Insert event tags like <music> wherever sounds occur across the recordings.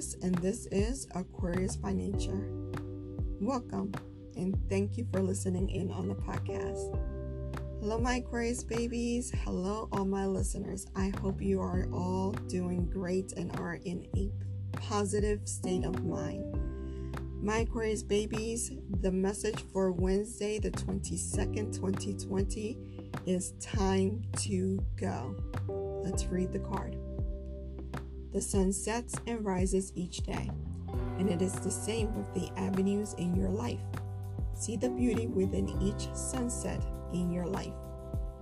And this is Aquarius by Nature. Welcome, and thank you for listening in on the podcast. Hello, my Aquarius babies. Hello, all my listeners. I hope you are all doing great and are in a positive state of mind. My Aquarius babies, the message for Wednesday, the 22nd, 2020 is time to go. Let's read the card. The sun sets and rises each day, and it is the same with the avenues in your life. See the beauty within each sunset in your life,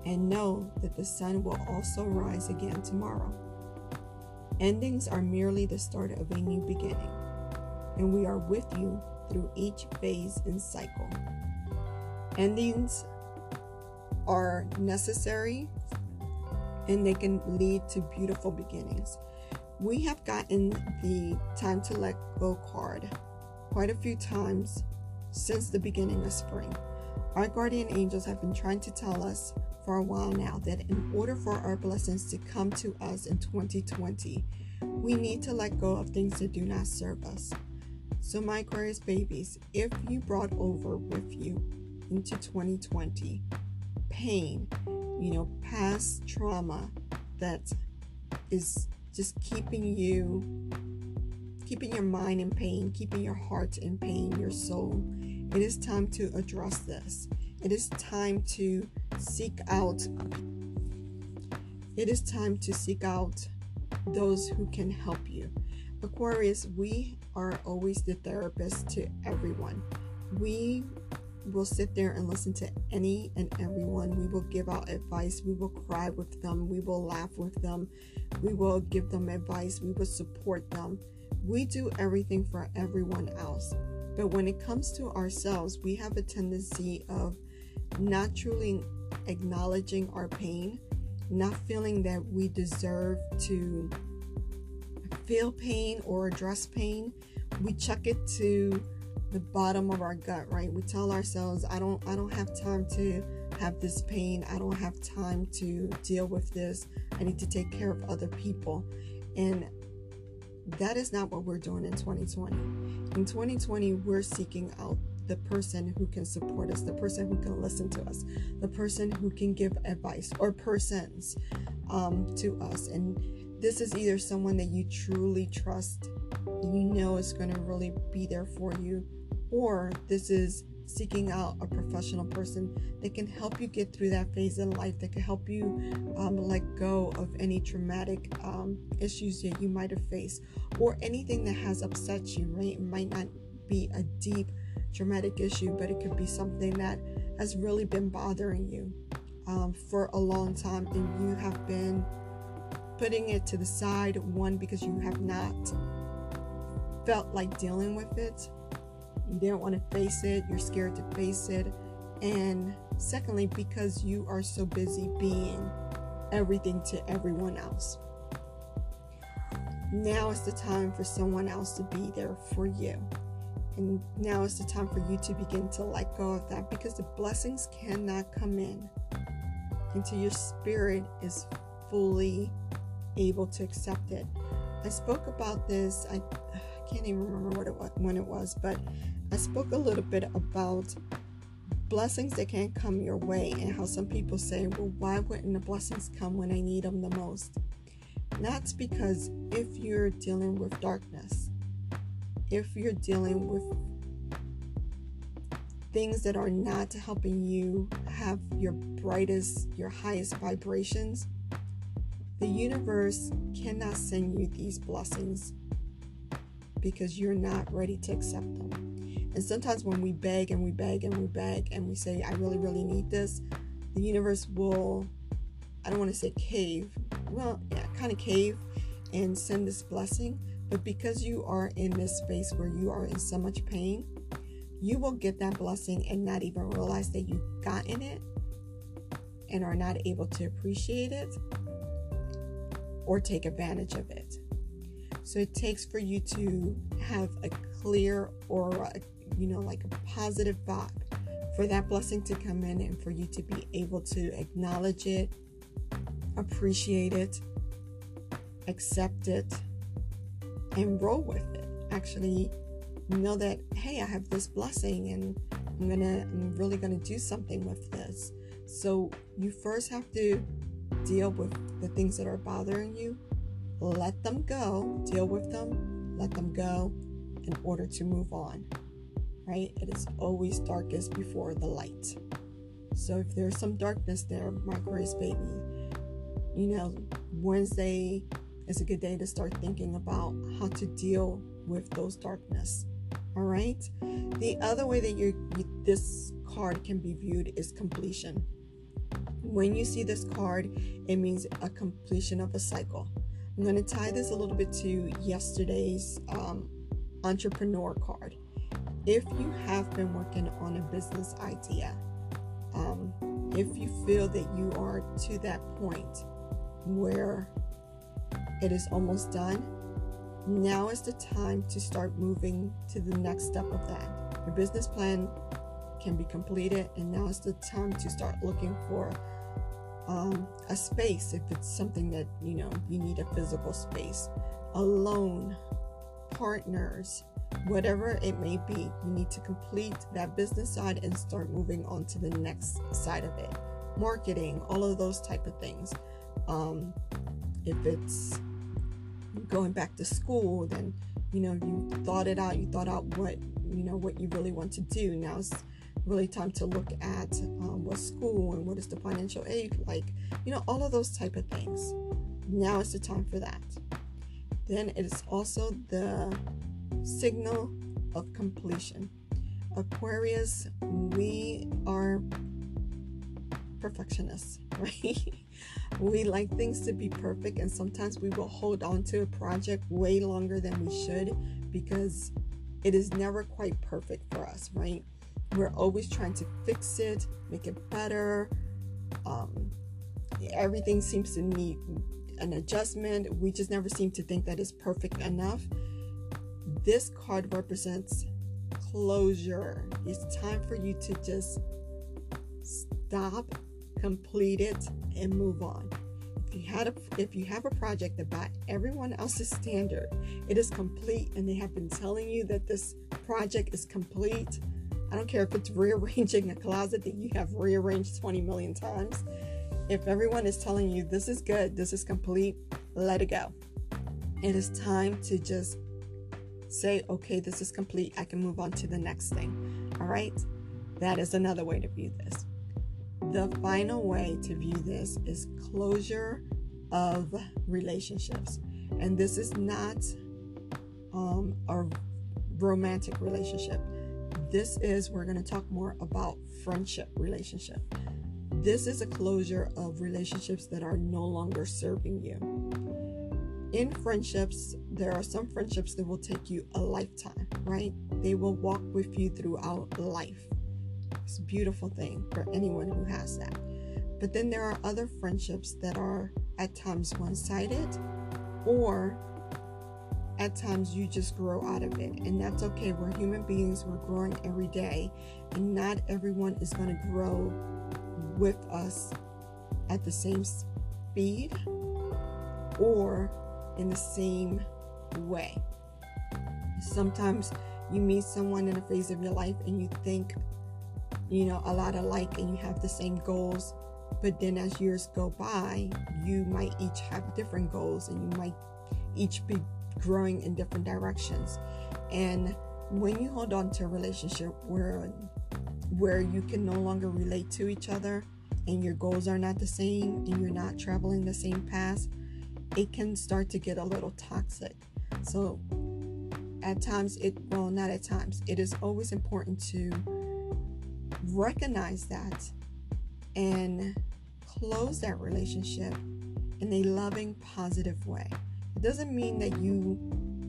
and know that the sun will also rise again tomorrow. Endings are merely the start of a new beginning, and we are with you through each phase and cycle. Endings are necessary and they can lead to beautiful beginnings. We have gotten the Time to Let Go card quite a few times since the beginning of spring. Our guardian angels have been trying to tell us for a while now that in order for our blessings to come to us in 2020, we need to let go of things that do not serve us. So, my Aquarius babies, if you brought over with you into 2020 pain, you know, past trauma that is just keeping you keeping your mind in pain, keeping your heart in pain, your soul. It is time to address this. It is time to seek out it is time to seek out those who can help you. Aquarius, we are always the therapist to everyone. We will sit there and listen to any and everyone. We will give out advice. We will cry with them. We will laugh with them. We will give them advice. We will support them. We do everything for everyone else. But when it comes to ourselves, we have a tendency of not truly acknowledging our pain, not feeling that we deserve to feel pain or address pain. We chuck it to the bottom of our gut, right? We tell ourselves, I don't I don't have time to have this pain. I don't have time to deal with this. I need to take care of other people. And that is not what we're doing in 2020. In 2020, we're seeking out the person who can support us, the person who can listen to us, the person who can give advice or persons um, to us. And this is either someone that you truly trust, you know is going to really be there for you, or this is seeking out a professional person that can help you get through that phase in life, that can help you um, let go of any traumatic um, issues that you might have faced, or anything that has upset you, right? It might not be a deep traumatic issue, but it could be something that has really been bothering you um, for a long time, and you have been putting it to the side, one, because you have not felt like dealing with it you don't want to face it, you're scared to face it. And secondly, because you are so busy being everything to everyone else. Now is the time for someone else to be there for you. And now is the time for you to begin to let go of that because the blessings cannot come in until your spirit is fully able to accept it. I spoke about this, I, can't even remember what it was, when it was, but I spoke a little bit about blessings that can't come your way and how some people say, well, why wouldn't the blessings come when I need them the most? That's because if you're dealing with darkness, if you're dealing with things that are not helping you have your brightest, your highest vibrations, the universe cannot send you these blessings because you're not ready to accept them. And sometimes when we beg and we beg and we beg and we say, I really, really need this, the universe will, I don't want to say cave, well, yeah, kind of cave and send this blessing. But because you are in this space where you are in so much pain, you will get that blessing and not even realize that you've gotten it and are not able to appreciate it or take advantage of it. So it takes for you to have a clear aura, you know, like a positive vibe for that blessing to come in and for you to be able to acknowledge it, appreciate it, accept it, and roll with it. Actually, know that, hey, I have this blessing and I'm gonna, I'm really gonna do something with this. So you first have to deal with the things that are bothering you, let them go, deal with them, let them go in order to move on. Right? It is always darkest before the light. So if there's some darkness there, my grace baby, you know, Wednesday is a good day to start thinking about how to deal with those darkness. All right. The other way that you this card can be viewed is completion. When you see this card, it means a completion of a cycle. I'm going to tie this a little bit to yesterday's um, entrepreneur card. If you have been working on a business idea, um, if you feel that you are to that point where it is almost done, now is the time to start moving to the next step of that. Your business plan can be completed, and now is the time to start looking for um, a space if it's something that you know you need a physical space, alone, partners, whatever it may be. You need to complete that business side and start moving on to the next side of it. Marketing, all of those type of things. Um, if it's going back to school, then you know you thought it out. You thought out what you know what you really want to do. Now it's really time to look at um, what school and what is the financial aid like. You know all of those type of things. Now is the time for that. Then it is also the signal of completion. Aquarius, we are perfectionists, <laughs> right? we like things to be perfect, and sometimes we will hold on to a project way longer than we should because it is never quite perfect for us, right? We're always trying to fix it, make it better. Um, everything seems to need an adjustment. We just never seem to think that it's perfect enough. This card represents closure. It's time for you to just stop, complete it, and move on. If you had a if you have a project that by everyone else's standard, it is complete and they have been telling you that this project is complete. I don't care if it's rearranging a closet that you have rearranged 20 million times. If everyone is telling you this is good, this is complete, let it go. It is time to just say, okay, this is complete. I can move on to the next thing. All right? That is another way to view this. The final way to view this is closure of relationships. And this is not um, a romantic relationship. This is, we're going to talk more about friendship relationship. This is a closure of relationships that are no longer serving you. In friendships, there are some friendships that will take you a lifetime, right? They will walk with you throughout life. It's a beautiful thing for anyone who has that. But then there are other friendships that are at times one sided or at times you just grow out of it. And that's okay. We're human beings, we're growing every day. And not everyone is going to grow with us at the same speed or in the same way. Sometimes you meet someone in a phase of your life and you think, you know, a lot alike and you have the same goals. But then as years go by, you might each have different goals and you might each be growing in different directions. And when you hold on to a relationship where where you can no longer relate to each other and your goals are not the same and you're not traveling the same path, it can start to get a little toxic. So at times it well not at times, it is always important to recognize that and close that relationship in a loving, positive way. It doesn't mean that you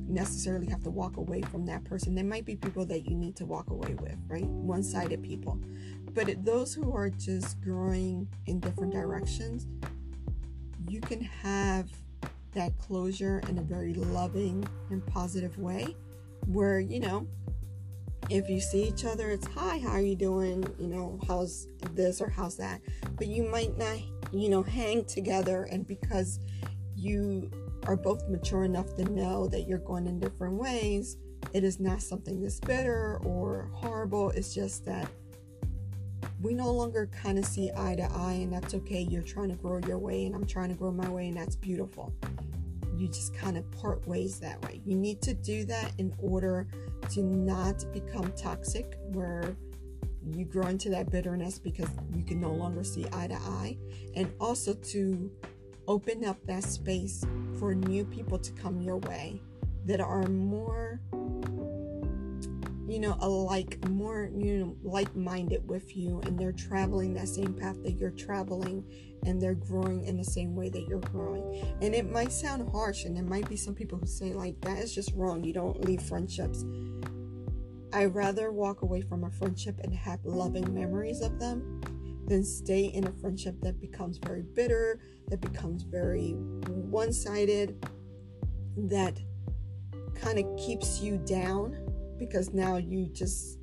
necessarily have to walk away from that person. There might be people that you need to walk away with, right? One sided people. But those who are just growing in different directions, you can have that closure in a very loving and positive way where, you know, if you see each other, it's hi, how are you doing? You know, how's this or how's that? But you might not, you know, hang together and because you are both mature enough to know that you're going in different ways, it is not something that's bitter or horrible. It's just that we no longer kind of see eye to eye, and that's okay. You're trying to grow your way, and I'm trying to grow my way, and that's beautiful. You just kind of part ways that way. You need to do that in order to not become toxic, where you grow into that bitterness because you can no longer see eye to eye, and also to open up that space for new people to come your way that are more you know a like more you know like-minded with you and they're traveling that same path that you're traveling and they're growing in the same way that you're growing. And it might sound harsh and there might be some people who say like that is just wrong. You don't leave friendships. I rather walk away from a friendship and have loving memories of them than stay in a friendship that becomes very bitter that becomes very one-sided that kind of keeps you down because now you just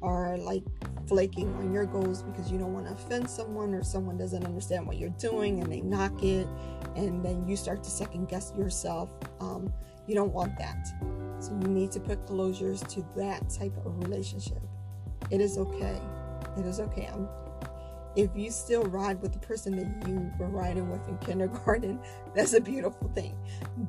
are like flaking on your goals because you don't want to offend someone or someone doesn't understand what you're doing and they knock it and then you start to second guess yourself. Um, you don't want that. So you need to put closures to that type of relationship. It is okay. It is okay. I'm if you still ride with the person that you were riding with in kindergarten, <laughs> that's a beautiful thing.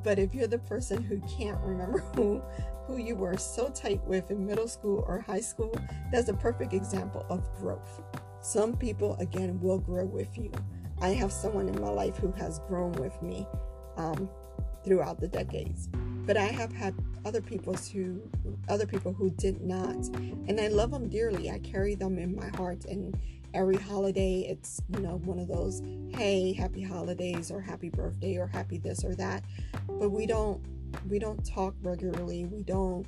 But if you're the person who can't remember <laughs> who who you were so tight with in middle school or high school, that's a perfect example of growth. Some people again will grow with you. I have someone in my life who has grown with me um, throughout the decades, but I have had other people's who other people who did not, and I love them dearly. I carry them in my heart and every holiday it's you know one of those hey happy holidays or happy birthday or happy this or that. But we don't we don't talk regularly. We don't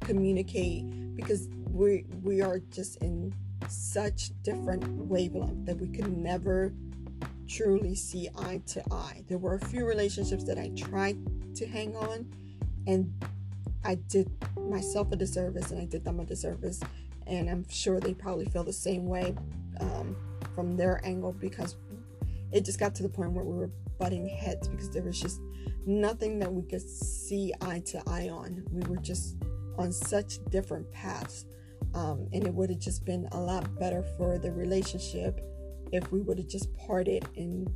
communicate because we we are just in such different wavelength that we could never truly see eye to eye. There were a few relationships that i tried to hang on and i did myself a disservice and i did them a disservice and I'm sure they probably feel the same way um, from their angle because it just got to the point where we were butting heads because there was just nothing that we could see eye to eye on. We were just on such different paths, um, and it would have just been a lot better for the relationship if we would have just parted in,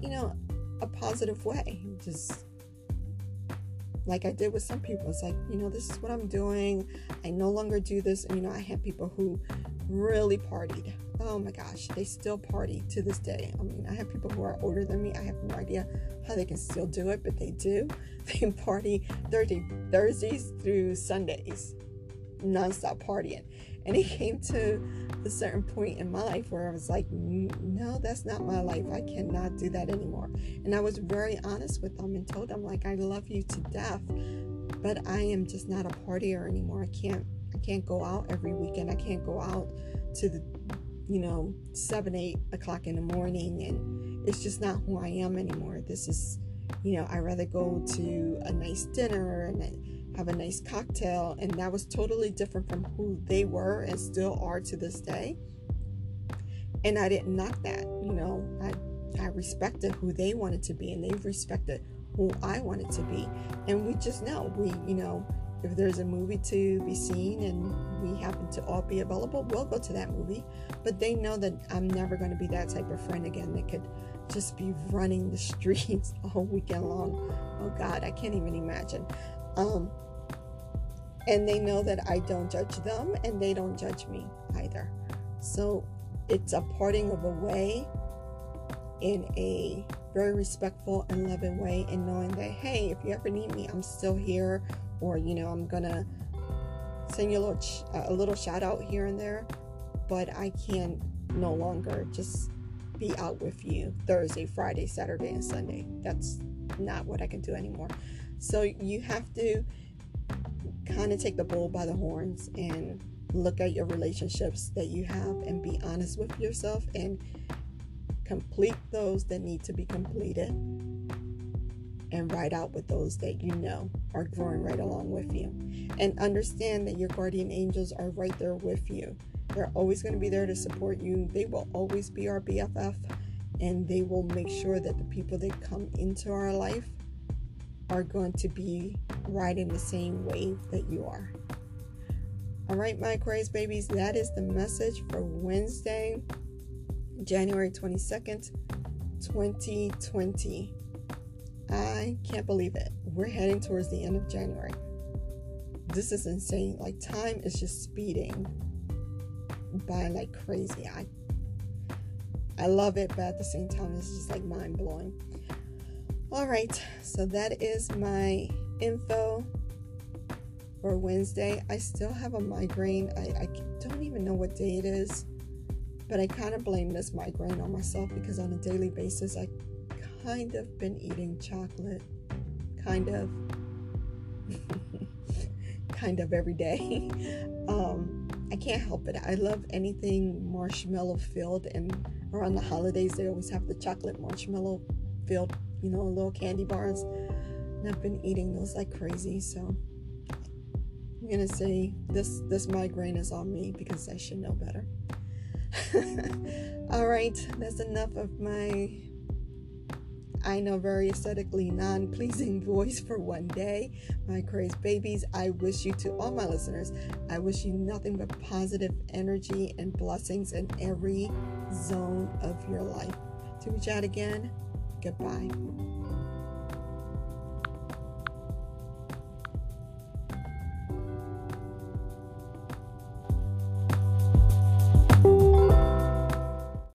you know, a positive way. Just like I did with some people. It's like, you know, this is what I'm doing. I no longer do this. And, you know, I had people who really partied. Oh my gosh, they still party to this day. I mean, I have people who are older than me. I have no idea how they can still do it, but they do. <laughs> They party Thursday, Thursdays through Sundays, nonstop partying. And it came to a certain point in my life where I was like, no, that's not my life. I cannot do that anymore. And I was very honest with them and told them, like, I love you to death, but I am just not a partier anymore. I can't, I can't go out every weekend. I can't go out to the, you know, seven, eight o'clock in the morning. And it's just not who I am anymore. This is, you know, I rather go to a nice dinner and have a nice cocktail. And that was totally different from who they were and still are to this day. And I didn't knock that, you know, I, I respected who they wanted to be and they respected who I wanted to be. And we just know, we, you know, if there's a movie to be seen and we happen to all be available, we'll go to that movie. But they know that I'm never going to be that type of friend again that could just be running the <laughs> streets all weekend long. Oh God, I can't even imagine. Um, and they know that I don't judge them and they don't judge me either. So it's a parting of a way in a very respectful and loving way, and knowing that, hey, if you ever need me, I'm still here, or you know, I'm gonna send you a little, ch- a little shout out here and there, but I can no longer just be out with you Thursday, Friday, Saturday, and Sunday. That's not what I can do anymore. So you have to kind of take the bull by the horns and look at your relationships that you have and be honest with yourself and complete those that need to be completed and ride out with those that you know are growing right along with you. And understand that your guardian angels are right there with you. They're always going to be there to support you. They will always be our BFF. and they will make sure that the people that come into our life are going to be riding the same wave that you are. All right, my craze babies, that is the message for Wednesday, January 22nd, 2020. I can't believe it. We're heading towards the end of January. This is insane. Like, time is just speeding by like crazy. I I love it, but at the same time, it's just like mind blowing. All right, so that is my info for Wednesday. I still have a migraine. I, I don't even know what day it is, but I kind of blame this migraine on myself because on a daily basis, I kind of been eating chocolate, kind of, <laughs> kind of every day. <laughs> um, I can't help it. I love anything marshmallow filled, and around the holidays, they always have the chocolate marshmallow filled, you know, little candy bars. And I've been eating those like crazy, so I'm gonna say this this migraine is on me because I should know better. <laughs> All right, that's enough of my I know very aesthetically non pleasing <laughs> voice for one day. My crazed babies, I wish you to all my listeners, I wish you nothing but positive energy and blessings in every zone of your life. To we chat again, goodbye.